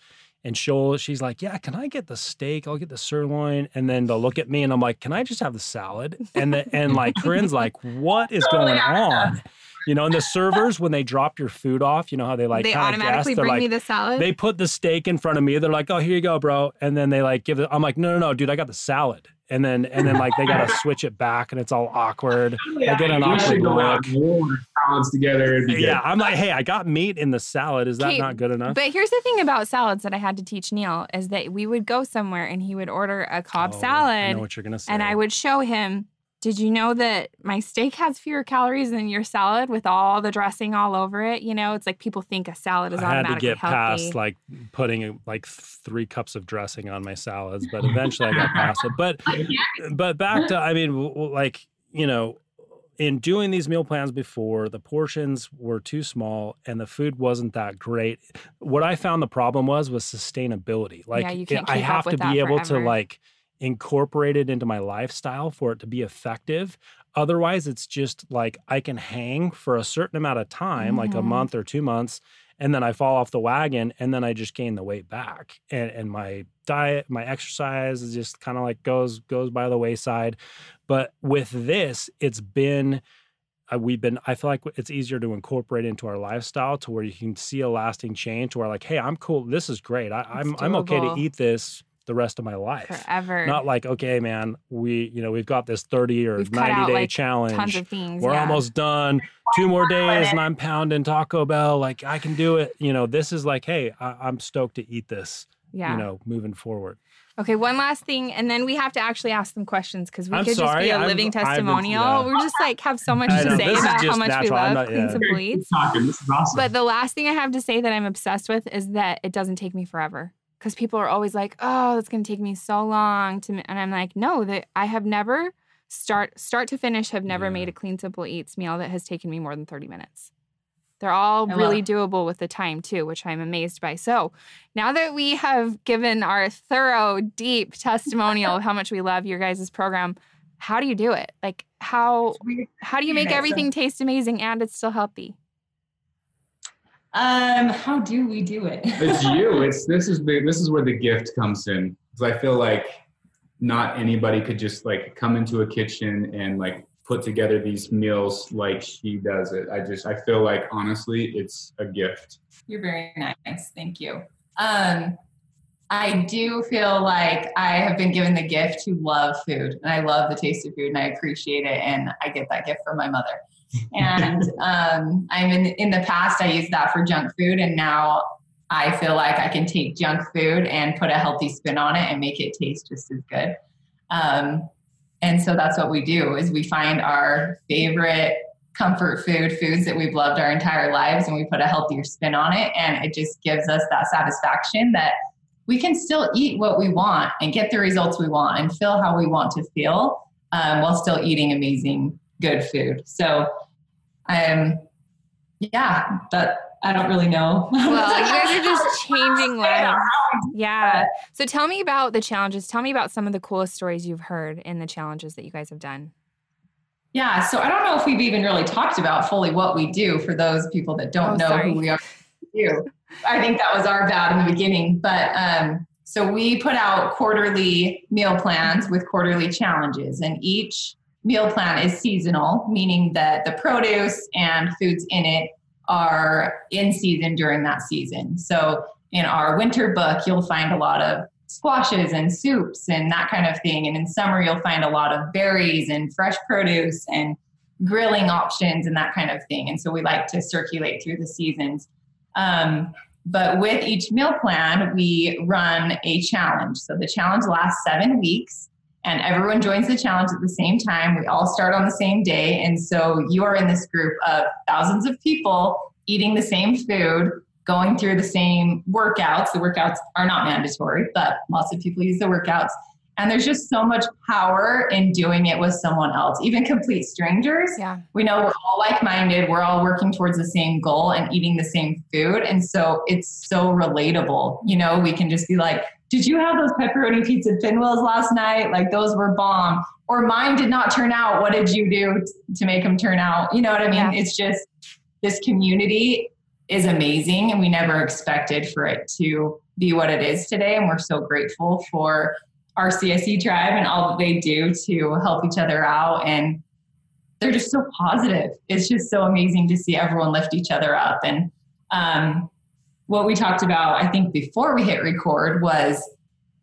And she'll, she's like, yeah, can I get the steak? I'll get the sirloin. And then they'll look at me and I'm like, can I just have the salad? And the, and like Corinne's like, what is oh, going on? You know, and the servers when they drop your food off, you know how they like they kinda automatically guess? They're bring like, me the salad. they put the steak in front of me. They're like, "Oh, here you go, bro." And then they like give it. I'm like, "No, no, no, dude, I got the salad." And then and then like they gotta switch it back, and it's all awkward. I get an we awkward should go out look. and roll our salads together. Yeah. I'm like, "Hey, I got meat in the salad. Is that not good enough?" But here's the thing about salads that I had to teach Neil is that we would go somewhere and he would order a Cobb Oh, I salad know what you're gonna say. and I would show him, did you know that my steak has fewer calories than your salad with all the dressing all over it? You know, it's like people think a salad is I had to automatically get healthy. past like putting like three cups of dressing on my salads, but eventually I got past it. But but back to I mean, like you know, in doing these meal plans before, the portions were too small and the food wasn't that great. What I found the problem was was sustainability. Like Yeah, I have to be able to like incorporate it into my lifestyle for it to be effective. Otherwise, it's just like I can hang for a certain amount of time, like a Mhm. month or two months, and then I fall off the wagon and then I just gain the weight back. And and my diet, my exercise is just kind of like goes goes by the wayside. But with this, it's been uh, we've been i feel like it's easier to incorporate into our lifestyle to where you can see a lasting change to where like hey i'm cool this is great I, i'm i'm okay to eat this the rest of my life forever. not like okay man we you know we've got this 30 or We've cut 90 out, day like, challenge tons of things. we're yeah. almost done two more days and i'm pounding taco bell like i can do it you know this is like hey I, i'm stoked to eat this yeah. you know moving forward Okay, one last thing, and then we have to actually ask them questions because we I'm could just be a I've- living I've been- testimonial. yeah. We're just like have so much I to say about how much we natural. I'm love not- Clean yeah. Simple Keep Eats. talking. This is awesome. But the last thing I have to say that I'm obsessed with is that it doesn't take me forever. Because people are always like, "Oh, it's going to take me so long to," and I'm like, "No, that I have never start start to finish have never Yeah. made a Clean Simple Eats meal that has taken me more than 30 minutes." They're all I really doable with the time too, which I'm amazed by. So now that we have given our thorough, deep testimonial of how much we love your guys' program, how do you do it? Like how how do you make everything taste amazing and it's still healthy? Um, how do we do it? it's you. It's this is the this is where the gift comes in. Because I feel like not anybody could just like come into a kitchen and like put together these meals like she does it. I just I feel like honestly it's a gift. You're very nice. Thank you. Um, I do feel like I have been given the gift to love food, and I love the taste of food, and I appreciate it, and I get that gift from my mother. And um, I'm in in the past I used that for junk food, and now I feel like I can take junk food and put a healthy spin on it and make it taste just as good. Um, and so that's what we do is we find our favorite comfort food, foods that we've loved our entire lives, and we put a healthier spin on it. And it just gives us that satisfaction that we can still eat what we want and get the results we want and feel how we want to feel um, while still eating amazing, good food. So, um, yeah, but I don't really know. Well, you guys are just changing lives. Yeah. So tell me about the challenges. Tell me about some of the coolest stories you've heard in the challenges that you guys have done. Yeah, so I don't know if we've even really talked about fully what we do for those people that don't Oh, know sorry. who we are. Do. I think that was our bad in the beginning, but um, so we put out quarterly meal plans with quarterly challenges, and each meal plan is seasonal, meaning that the produce and foods in it are in season during that season. So in our winter book, you'll find a lot of squashes and soups and that kind of thing. And in summer, you'll find a lot of berries and fresh produce and grilling options and that kind of thing. And so we like to circulate through the seasons. Um, but with each meal plan, we run a challenge. So the challenge lasts seven weeks and everyone joins the challenge at the same time. We all start on the same day. And so you are in this group of thousands of people eating the same food, going through the same workouts. The workouts are not mandatory, but lots of people use the workouts. And there's just so much power in doing it with someone else, even complete strangers. Yeah. We know we're all like minded, we're all working towards the same goal and eating the same food. And so it's so relatable. You know, we can just be like, did you have those pepperoni pizza pinwheels last night? Like those were bomb. Or mine did not turn out. What did you do to make them turn out? You know what I mean? Yeah. It's just this community is amazing and we never expected for it to be what it is today. And we're so grateful for our CSE tribe and all that they do to help each other out. And they're just so positive. It's just so amazing to see everyone lift each other up. And um, what we talked about, I think, before we hit record was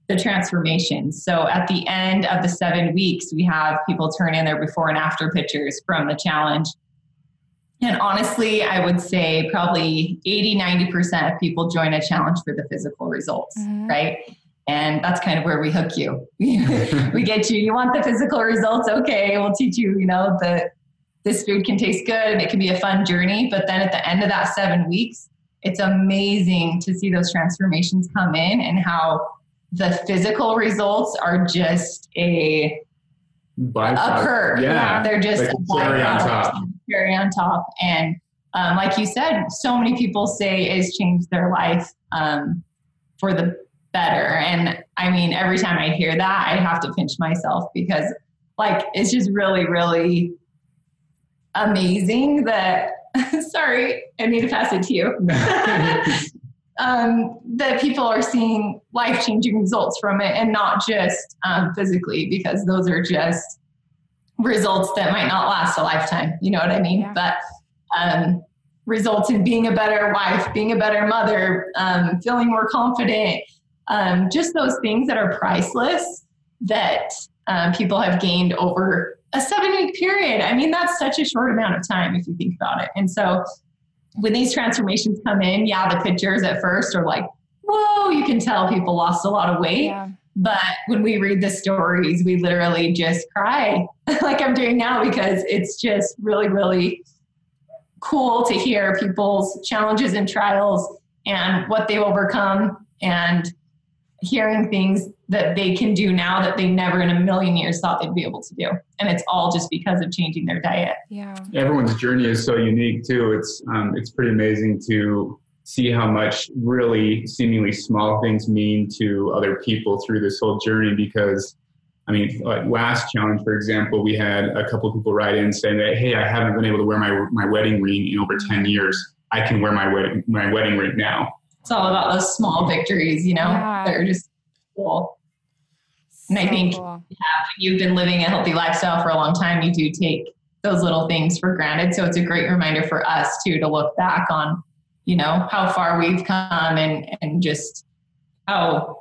the transformation. So at the end of the seven weeks, we have people turn in their before and after pictures from the challenge. And honestly, I would say probably 80, 90% of people join a challenge for the physical results, Mhm. right? And that's kind of where we hook you. we get you, you want the physical results? Okay, we'll teach you, you know, that this food can taste good and it can be a fun journey. But then at the end of that seven weeks, it's amazing to see those transformations come in and how the physical results are just a a Byproduct. perk. Yeah. They're just Like cherry on top. Cherry on top. And um, like you said, so many people say it's changed their life um, for the better. And I mean, every time I hear that, I have to pinch myself because, like, it's just really, really amazing that. sorry, I need to pass it to you. um, that people are seeing life changing results from it and not just um, physically, because those are just results that might not last a lifetime. You know what I mean? Yeah. But um, results in being a better wife, being a better mother, um, feeling more confident, um, just those things that are priceless that um, people have gained over a seven week period. I mean, that's such a short amount of time if you think about it. And so when these transformations come in, yeah, the pictures at first are like, whoa, you can tell people lost a lot of weight. Yeah. But when we read the stories, we literally just cry like I'm doing now because it's just really, really cool to hear people's challenges and trials and what they've overcome and hearing things that they can do now that they never in a million years thought they'd be able to do. And it's all just because of changing their diet. Yeah. Everyone's journey is so unique too. It's um, it's pretty amazing to see how much really seemingly small things mean to other people through this whole journey. Because I mean, like last challenge, for example, we had a couple of people write in saying that, "Hey, I haven't been able to wear my my wedding ring in over ten years. I can wear my wedding my wedding ring now." It's all about those small victories, you know, Yeah. that are just cool. And I think- cool. when you've been living a healthy lifestyle for a long time, you do take those little things for granted. So it's a great reminder for us too to look back on, you know, how far we've come and and just how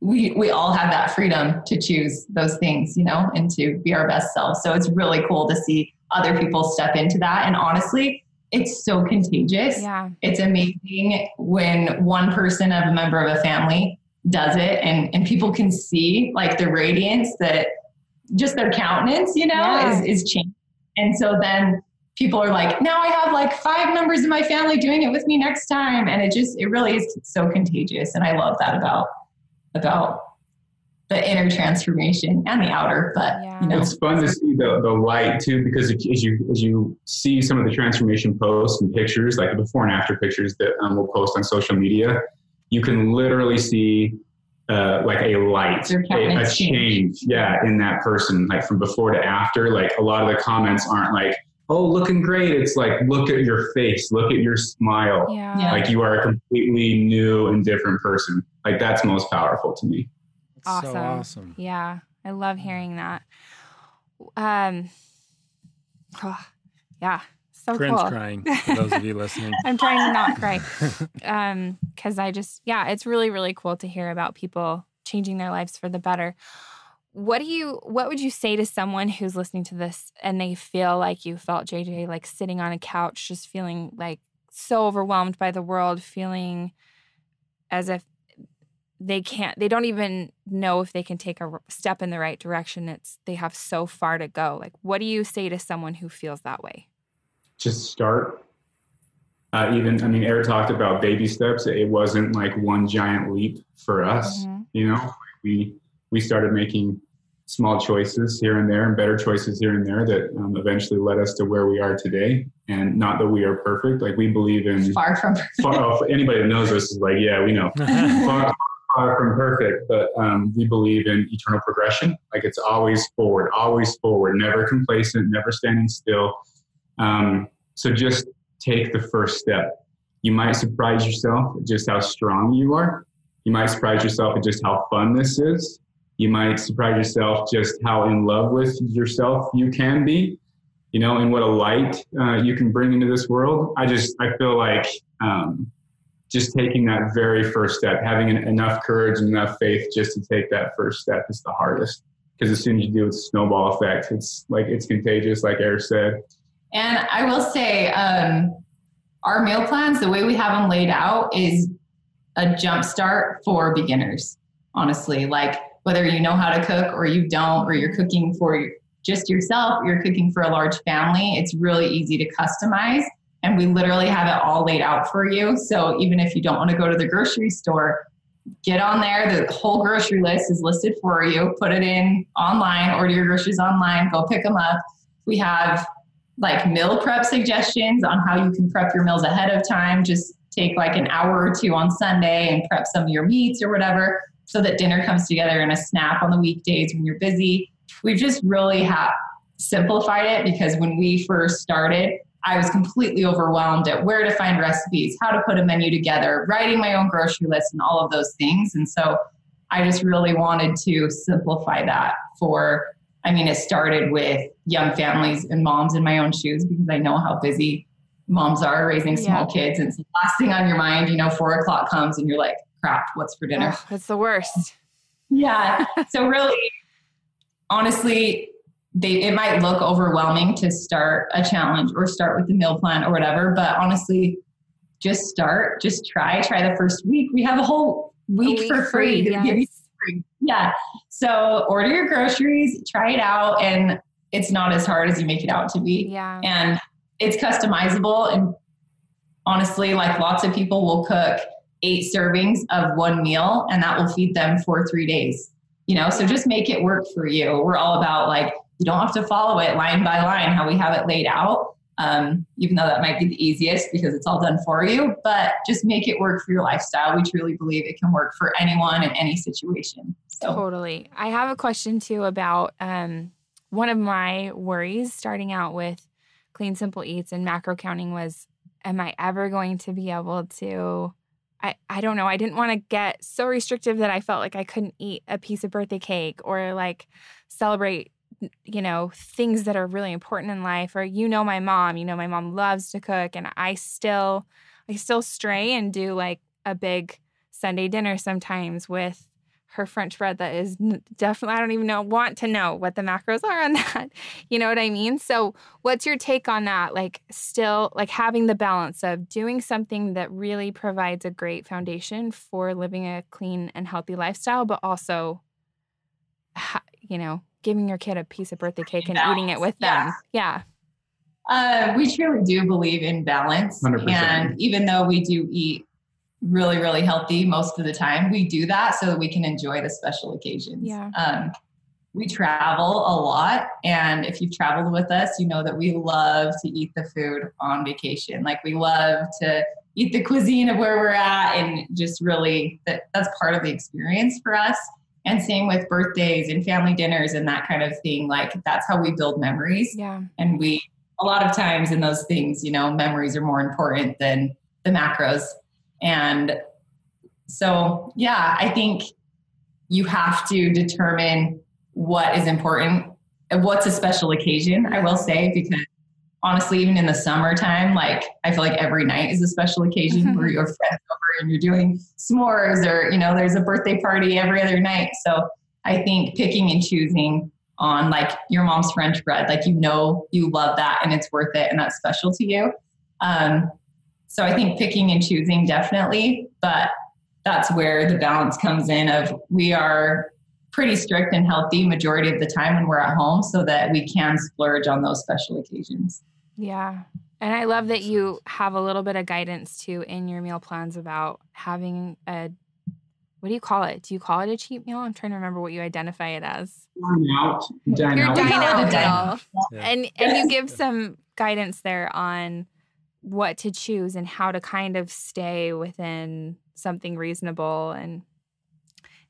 we we all have that freedom to choose those things, you know, and to be our best selves. So it's really cool to see other people step into that. And honestly, it's so contagious Yeah. it's amazing when one person of a member of a family does it and, and people can see like the radiance that just their countenance, you know, Yeah. is, is changing. And so then people are like, now I have like five members of my family doing it with me next time. And it just, it really is so contagious. And I love that about, about the inner transformation and the outer, but Yeah. you know, It's fun to see the, the light too, because as you as you see some of the transformation posts and pictures, like the before and after pictures that um, we'll post on social media, you can literally see uh, like a light, a, a change, change. yeah, in that person, like from before to after. Like a lot of the comments aren't like, "Oh, looking great." It's like, "Look at your face, look at your smile." Yeah. Yeah. Like you are a completely new and different person. Like that's most powerful to me. It's Awesome. so awesome. Yeah, I love hearing that. Um, oh, yeah, so Corinne's cool. crying for those of you listening. I'm trying to not cry. Um, because I just, yeah, it's really, really cool to hear about people changing their lives for the better. What do you, what would you say to someone who's listening to this and they feel like you felt JJ, like sitting on a couch, just feeling like so overwhelmed by the world, feeling as if they can't, they don't even know if they can take a step in the right direction. It's, they have so far to go. Like, what do you say to someone who feels that way? Just start. Uh, even, I mean, Eric talked about baby steps. It wasn't like one giant leap for us. Mhm. You know, we we started making small choices here and there and better choices here and there that um, eventually led us to where we are today. And not that we are perfect. Like we believe in far from far, oh, anybody that knows us is like, yeah, we know far, far from perfect, but um, we believe in eternal progression. Like it's always forward, always forward, never complacent, never standing still. Um, so just take the first step. You might surprise yourself at just how strong you are. You might surprise yourself at just how fun this is you might surprise yourself just how in love with yourself you can be you know and what a light uh, you can bring into this world i just i feel like um, just taking that very first step having an, enough courage and enough faith just to take that first step is the hardest because as soon as you do it's a snowball effect it's like it's contagious like eric said and i will say um, our meal plans the way we have them laid out is a jump start for beginners honestly like whether you know how to cook or you don't, or you're cooking for just yourself, you're cooking for a large family, it's really easy to customize. And we literally have it all laid out for you. So even if you don't want to go to the grocery store, get on there. The whole grocery list is listed for you. Put it in online, order your groceries online, go pick them up. We have like meal prep suggestions on how you can prep your meals ahead of time. Just take like an hour or two on Sunday and prep some of your meats or whatever so that dinner comes together in a snap on the weekdays when you're busy. We've just really have simplified it because when we first started, I was completely overwhelmed at where to find recipes, how to put a menu together, writing my own grocery list, and all of those things. And so I just really wanted to simplify that for, I mean, it started with young families and moms in my own shoes because I know how busy moms are raising small yeah. kids. And it's the last thing on your mind, you know, four o'clock comes and you're like, crap, what's for dinner? Oh, it's the worst. Yeah. so really, honestly, they it might look overwhelming to start a challenge or start with the meal plan or whatever, but honestly, just start, just try, try the first week. We have a whole week, a week for free, free, yes. Yeah. So order your groceries, try it out, and it's not as hard as you make it out to be. Yeah. And it's customizable and honestly, like lots of people will cook eight servings of one meal and that will feed them for three days you know so just make it work for you we're all about like you don't have to follow it line by line how we have it laid out um, even though that might be the easiest because it's all done for you but just make it work for your lifestyle we truly believe it can work for anyone in any situation so. totally i have a question too about um, one of my worries starting out with clean simple eats and macro counting was am i ever going to be able to I, I don't know. I didn't want to get so restrictive that I felt like I couldn't eat a piece of birthday cake or like celebrate, you know, things that are really important in life. Or you know my mom, you know, my mom loves to cook and I still I still stray and do like a big Sunday dinner sometimes with her French bread that is definitely, I don't even know, want to know what the macros are on that. You know what I mean? So, what's your take on that? Like, still, like having the balance of doing something that really provides a great foundation for living a clean and healthy lifestyle, but also, you know, giving your kid a piece of birthday cake and balance. eating it with them. Yeah. Uh, we truly do believe in balance. 100%. And even though we do eat really, really healthy most of the time. We do that so that we can enjoy the special occasions. Yeah. Um, we travel a lot. And if you've traveled with us, you know that we love to eat the food on vacation. Like we love to eat the cuisine of where we're at and just really that, that's part of the experience for us. And same with birthdays and family dinners and that kind of thing. Like that's how we build memories. Yeah. And we a lot of times in those things, you know, memories are more important than the macros. And so, yeah, I think you have to determine what is important and what's a special occasion, I will say, because honestly, even in the summertime, like I feel like every night is a special occasion mm-hmm. where your friends over and you're doing s'mores or, you know, there's a birthday party every other night. So I think picking and choosing on like your mom's French bread, like you know you love that and it's worth it and that's special to you. Um, so I think picking and choosing definitely, but that's where the balance comes in of we are pretty strict and healthy majority of the time when we're at home so that we can splurge on those special occasions. Yeah. And I love that you have a little bit of guidance too in your meal plans about having a what do you call it? Do you call it a cheat meal? I'm trying to remember what you identify it as. Dine out. Dine Your out. dine out a meal. Yeah. And and you give some guidance there on what to choose and how to kind of stay within something reasonable and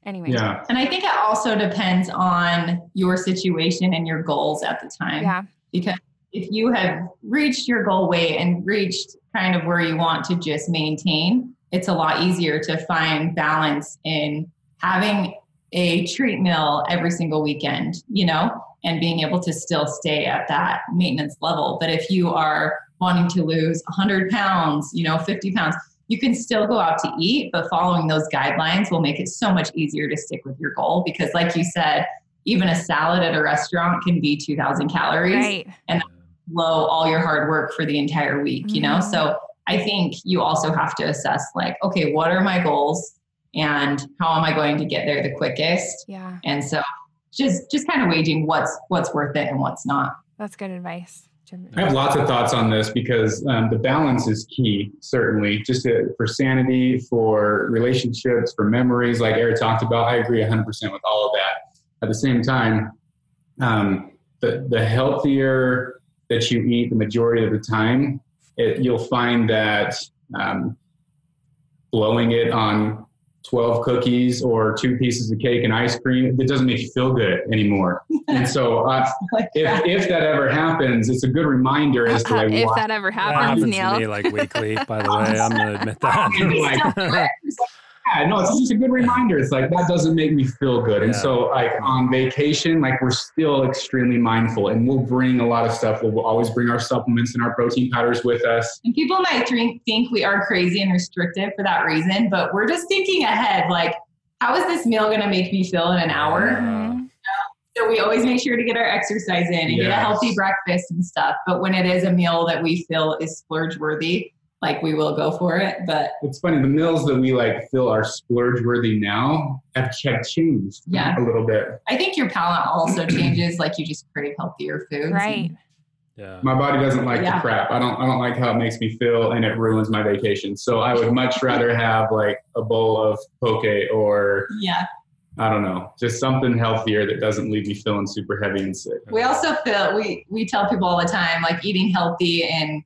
anyway. Yeah. And I think it also depends on your situation and your goals at the time. Yeah. Because if you have reached your goal weight and reached kind of where you want to just maintain, it's a lot easier to find balance in having a treat meal every single weekend, you know, and being able to still stay at that maintenance level. But if you are wanting to lose 100 pounds, you know, 50 pounds, you can still go out to eat, but following those guidelines will make it so much easier to stick with your goal because, like you said, even a salad at a restaurant can be 2,000 calories Right. blow all your hard work for the entire week, you know? Mhm. So I think you also have to assess like, okay, what are my goals and how am I going to get there the quickest? Yeah. And so just just kind of waging what's what's worth it and what's not. That's good advice. I have lots of thoughts on this because um, the balance is key, certainly, just to, for sanity, for relationships, for memories, like Eric talked about. I agree 100% with all of that. At the same time, um, the, the healthier that you eat the majority of the time, it, you'll find that um, blowing it on 12 cookies or two pieces of cake and ice cream, it doesn't make you feel good anymore. and so uh, Like if, that. if that ever happens, it's a good reminder as to like if why. that ever That happens, happens Neil. to me like weekly, by the way. I'm gonna admit that. Like- Yeah, no, it's just a good reminder. It's like that doesn't make me feel good. And Yeah. so, like on vacation, like we're still extremely mindful, and we'll bring a lot of stuff. We'll, we'll always bring our supplements and our protein powders with us. And people might think, think we are crazy and restrictive for that reason, but we're just thinking ahead like, how is this meal going to make me feel in an hour? Mhm. So we always make sure to get our exercise in and get a healthy breakfast and stuff. But when it is a meal that we feel is splurge worthy, like we will go for it. But It's funny, the meals that we like feel are splurge worthy now have ch- changed Yeah. a little bit. I think your palate also changes. Like you just crave healthier foods. Right. Yeah. My body doesn't like Yeah. the crap. I don't. I don't like how it makes me feel, and it ruins my vacation. So I would much rather have like a bowl of poke or Yeah. I don't know, just something healthier that doesn't leave me feeling super heavy and sick. We also feel we we tell people all the time like eating healthy and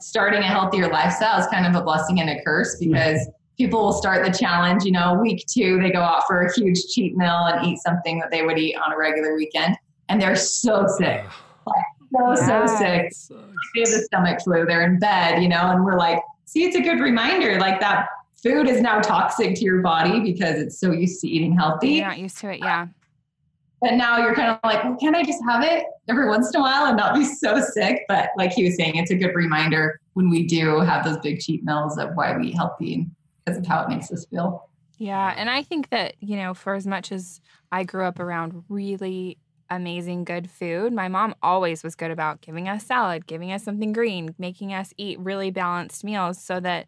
starting a healthier lifestyle is kind of a blessing and a curse because people will start the challenge, you know, week two, they go out for a huge cheat meal and eat something that they would eat on a regular weekend. And they're so sick, so, so Yeah. sick. They have the stomach flu, they're in bed, you know, and we're like, see, it's a good reminder. Like that food is now toxic to your body because it's so used to eating healthy. You're not used to it. Yeah. But now you're kind of like, well, can I just have it every once in a while and not be so sick? But like he was saying, it's a good reminder when we do have those big cheat meals of why we eat healthy because of how it makes us feel. Yeah. And I think that, you know, for as much as I grew up around really amazing good food, my mom always was good about giving us salad, giving us something green, making us eat really balanced meals so that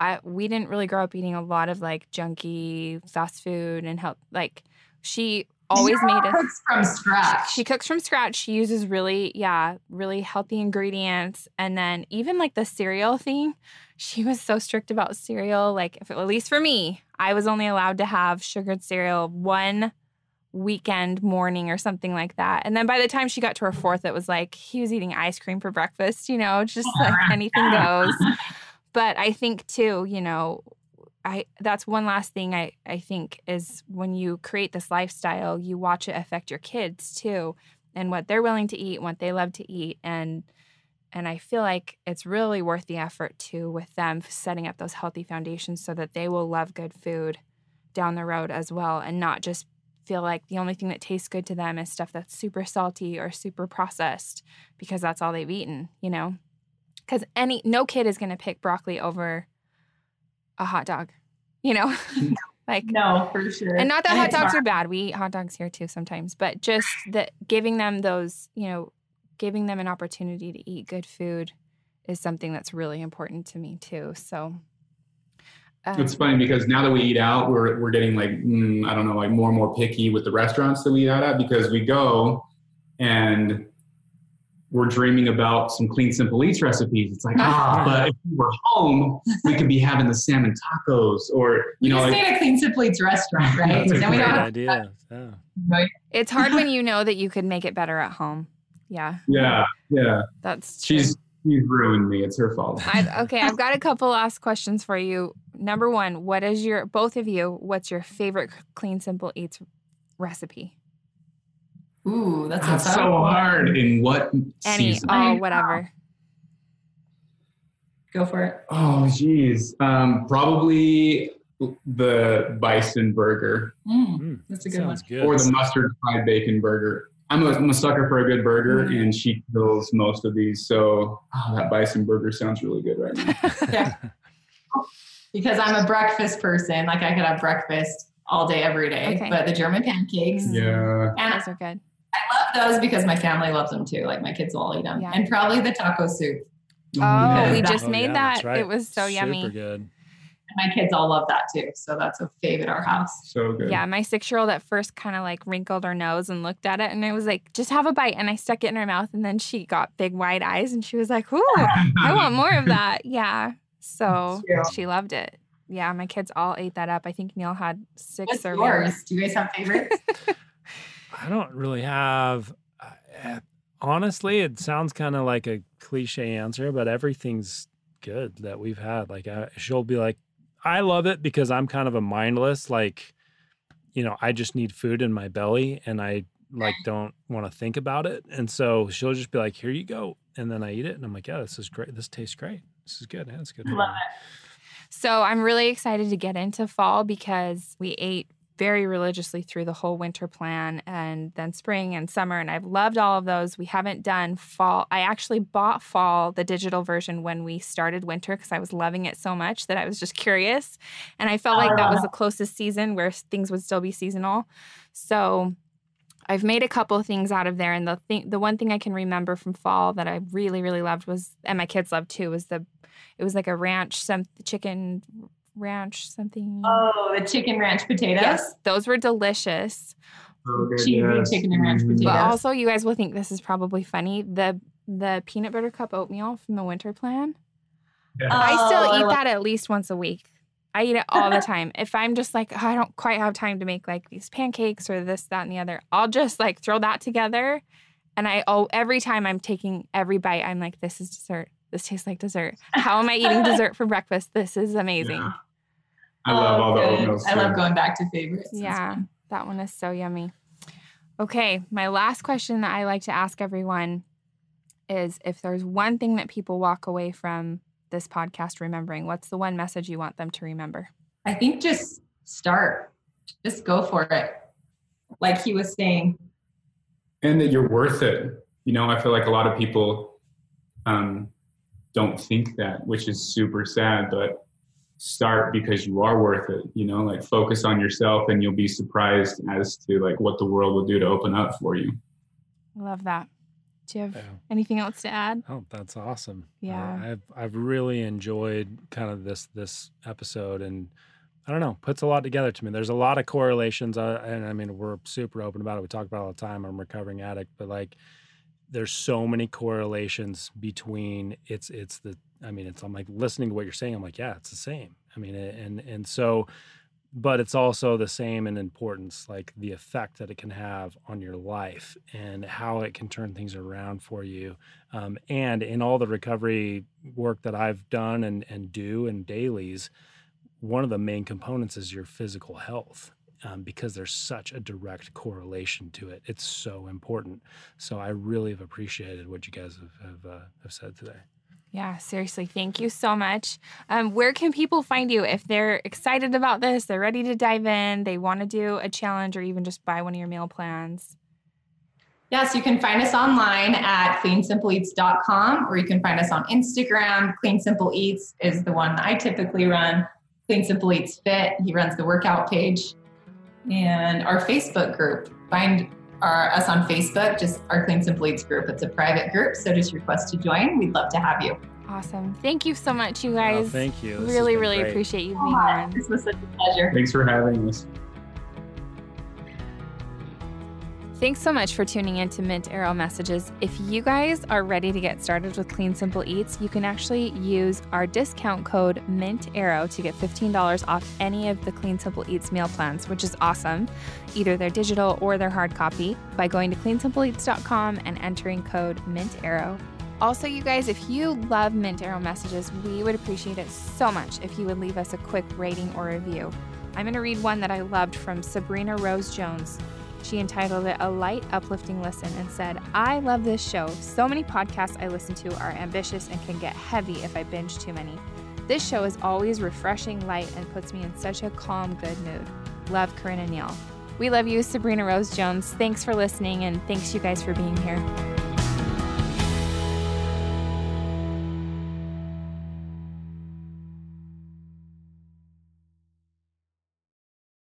I we didn't really grow up eating a lot of like junky fast food and help like she always made it. cooks from scratch. she cooks from scratch. She uses really, yeah, really healthy ingredients. And then even like the cereal thing, she was so strict about cereal. Like, if, at least for me, I was only allowed to have sugared cereal one weekend morning or something like that. And then by the time she got to her fourth, it was like he was eating ice cream for breakfast, you know, just like anything goes. But I think too, you know, I that's one last thing I I think is when you create this lifestyle, you watch it affect your kids too and what they're willing to eat, what they love to eat and and I feel like it's really worth the effort too with them setting up those healthy foundations so that they will love good food down the road as well and not just feel like the only thing that tastes good to them is stuff that's super salty or super processed because that's all they've eaten, you know? Cuz any no kid is going to pick broccoli over a hot dog, you know? like no, for sure. and not that hot dogs hard. are bad. We eat hot dogs here too sometimes, but just that giving them those, you know, giving them an opportunity to eat good food is something that's really important to me too. So um, It's funny because now that we eat out, we're we're getting like mm, I don't know, like more and more picky with the restaurants that we eat out at because we go and we're dreaming about some clean, simple eats recipes. It's like, ah, but if we were home, we could be having the salmon tacos or, you We know, just like, a Clean Simple Eats restaurant, right? That's a then we great don't have idea. Yeah. to It's hard when you know that you could make it better at home. Yeah, yeah, yeah. that's true. She's, she's ruined me. It's her fault. I, okay, I've got a couple last questions for you. Number one, what is your both of you? What's your favorite clean simple eats recipe? Ooh, that's, That's so hard. In what Any? season? Oh, whatever. Go for it. Oh, geez. Um, probably the bison burger Mm, Mm, that's a good sounds one. good. or the mustard fried bacon burger. I'm a, I'm a sucker for a good burger, Mhm. and she kills most of these. So oh, that bison burger sounds really good right now. Yeah. Because I'm a breakfast person. Like I could have breakfast all day, every day. Okay. But the German pancakes, Mm. yeah. and Those are good. I love those because my family loves them too. Like my kids will all eat them. Yeah. And probably the taco soup. Mm, oh, yeah. we just Oh, made yeah, that. right. It was so Super yummy. good. My kids all love that too. So that's a fave at our house. So good. Yeah, my six year old at first kind of like wrinkled her nose and looked at it, and I was like, just have a bite. And I stuck it in her mouth, and then she got big wide eyes, and she was like, ooh, I want more of that. Yeah. So Yeah. she loved it. Yeah, my kids all ate that up. I think Neil had six What's or more. yours? Do you guys have favorites? I don't really have. Uh, honestly, it sounds kind of like a cliche answer, but everything's good that we've had. Like, she'll be like, "I love it because I'm kind of a mindless, like, you know, I just need food in my belly, and I like don't want to think about it, and so she'll just be like, "Here you go," and then I eat it, and I'm like, "Yeah, this is great. This tastes great. This is good. Yeah, it's good." Love me." So I'm really excited to get into fall because we ate very religiously through the whole winter plan and then spring and summer. And I've loved all of those. We haven't done fall. I actually bought fall, the digital version, when we started winter because I was loving it so much that I was just curious. And I felt like that was ah. the closest season where things would still be seasonal. So I've made a couple of things out of there. And the thing, the one thing I can remember from fall that I really, really loved was, and my kids loved too, was the, it was like a ranch, some chicken ranch, something. oh, the chicken ranch potatoes. Yes, those were delicious. So good, yes. chicken and ranch Mhm. potatoes. But also, you guys will think this is probably funny. The the peanut butter cup oatmeal from the winter plan. I still Oh, eat love- that at least once a week. I eat it all the time. If I'm just like, "Oh, I don't quite have time to make like these pancakes or this, that, and the other, I'll just like throw that together. And I oh every time I'm taking every bite, I'm like, this is dessert. This tastes like dessert. How am I eating dessert for breakfast? This is amazing. Yeah. I love Oh, all the good. oatmeals. I love going back to favorites. Yeah, that one is so yummy. Okay, my last question that I like to ask everyone is if there's one thing that people walk away from this podcast remembering, what's the one message you want them to remember? I think just start. Just go for it. Like he was saying. and that you're worth it. You know, I feel like a lot of people um, don't think that, which is super sad. But start because you are worth it. You know, like focus on yourself, and you'll be surprised as to like what the world will do to open up for you. Love that. Do you have Yeah. anything else to add? Oh, that's awesome. Uh, Yeah. I've I've really enjoyed kind of this this episode and I don't know, puts a lot together to me. There's a lot of correlations uh, and I mean we're super open about it. We talk about it all the time. I'm a recovering addict, but like there's so many correlations between it's it's the I mean it's I'm like listening to what you're saying I'm like yeah, it's the same. I mean and and so but it's also the same in importance, like the effect that it can have on your life and how it can turn things around for you. Um, and in all the recovery work that I've done and, and do and dailies, one of the main components is your physical health. Um, because there's such a direct correlation to it, it's so important. So I really have appreciated what you guys have have, uh, have said today. Yeah, seriously, thank you so much. Um, where can people find you if they're excited about this, they're ready to dive in, they want to do a challenge or even just buy one of your meal plans? Yes, you can find us online at cleansimpleeats.com or you can find us on Instagram. Clean Simple Eats is the one I typically run. Clean Simple Eats Fit, he runs the workout page. And our Facebook group. Find our, us on Facebook, just our Clean Simple Eats group. It's a private group, so just request to join. We'd love to have you. Awesome. Thank you so much, you Oh, guys. thank you. This really, really great. appreciate you being on. This was such a pleasure. Thanks for having us. Thanks so much for tuning in to Mint Arrow Messages. If you guys are ready to get started with Clean Simple Eats, you can actually use our discount code Mint Arrow to get $15 off any of the Clean Simple Eats meal plans, which is awesome, either their digital or their hard copy, by going to cleansimpleeats.com and entering code Mint Arrow. Also, you guys, if you love Mint Arrow Messages, we would appreciate it so much if you would leave us a quick rating or review. I'm going to read one that I loved from Sabrina Rose Jones. She entitled it A Light Uplifting Listen and said, I love this show. So many podcasts I listen to are ambitious and can get heavy if I binge too many. This show is always refreshing, light, and puts me in such a calm, good mood. Love Corinne and Neil. We love you, Sabrina Rose Jones. Thanks for listening, and thanks you guys for being here.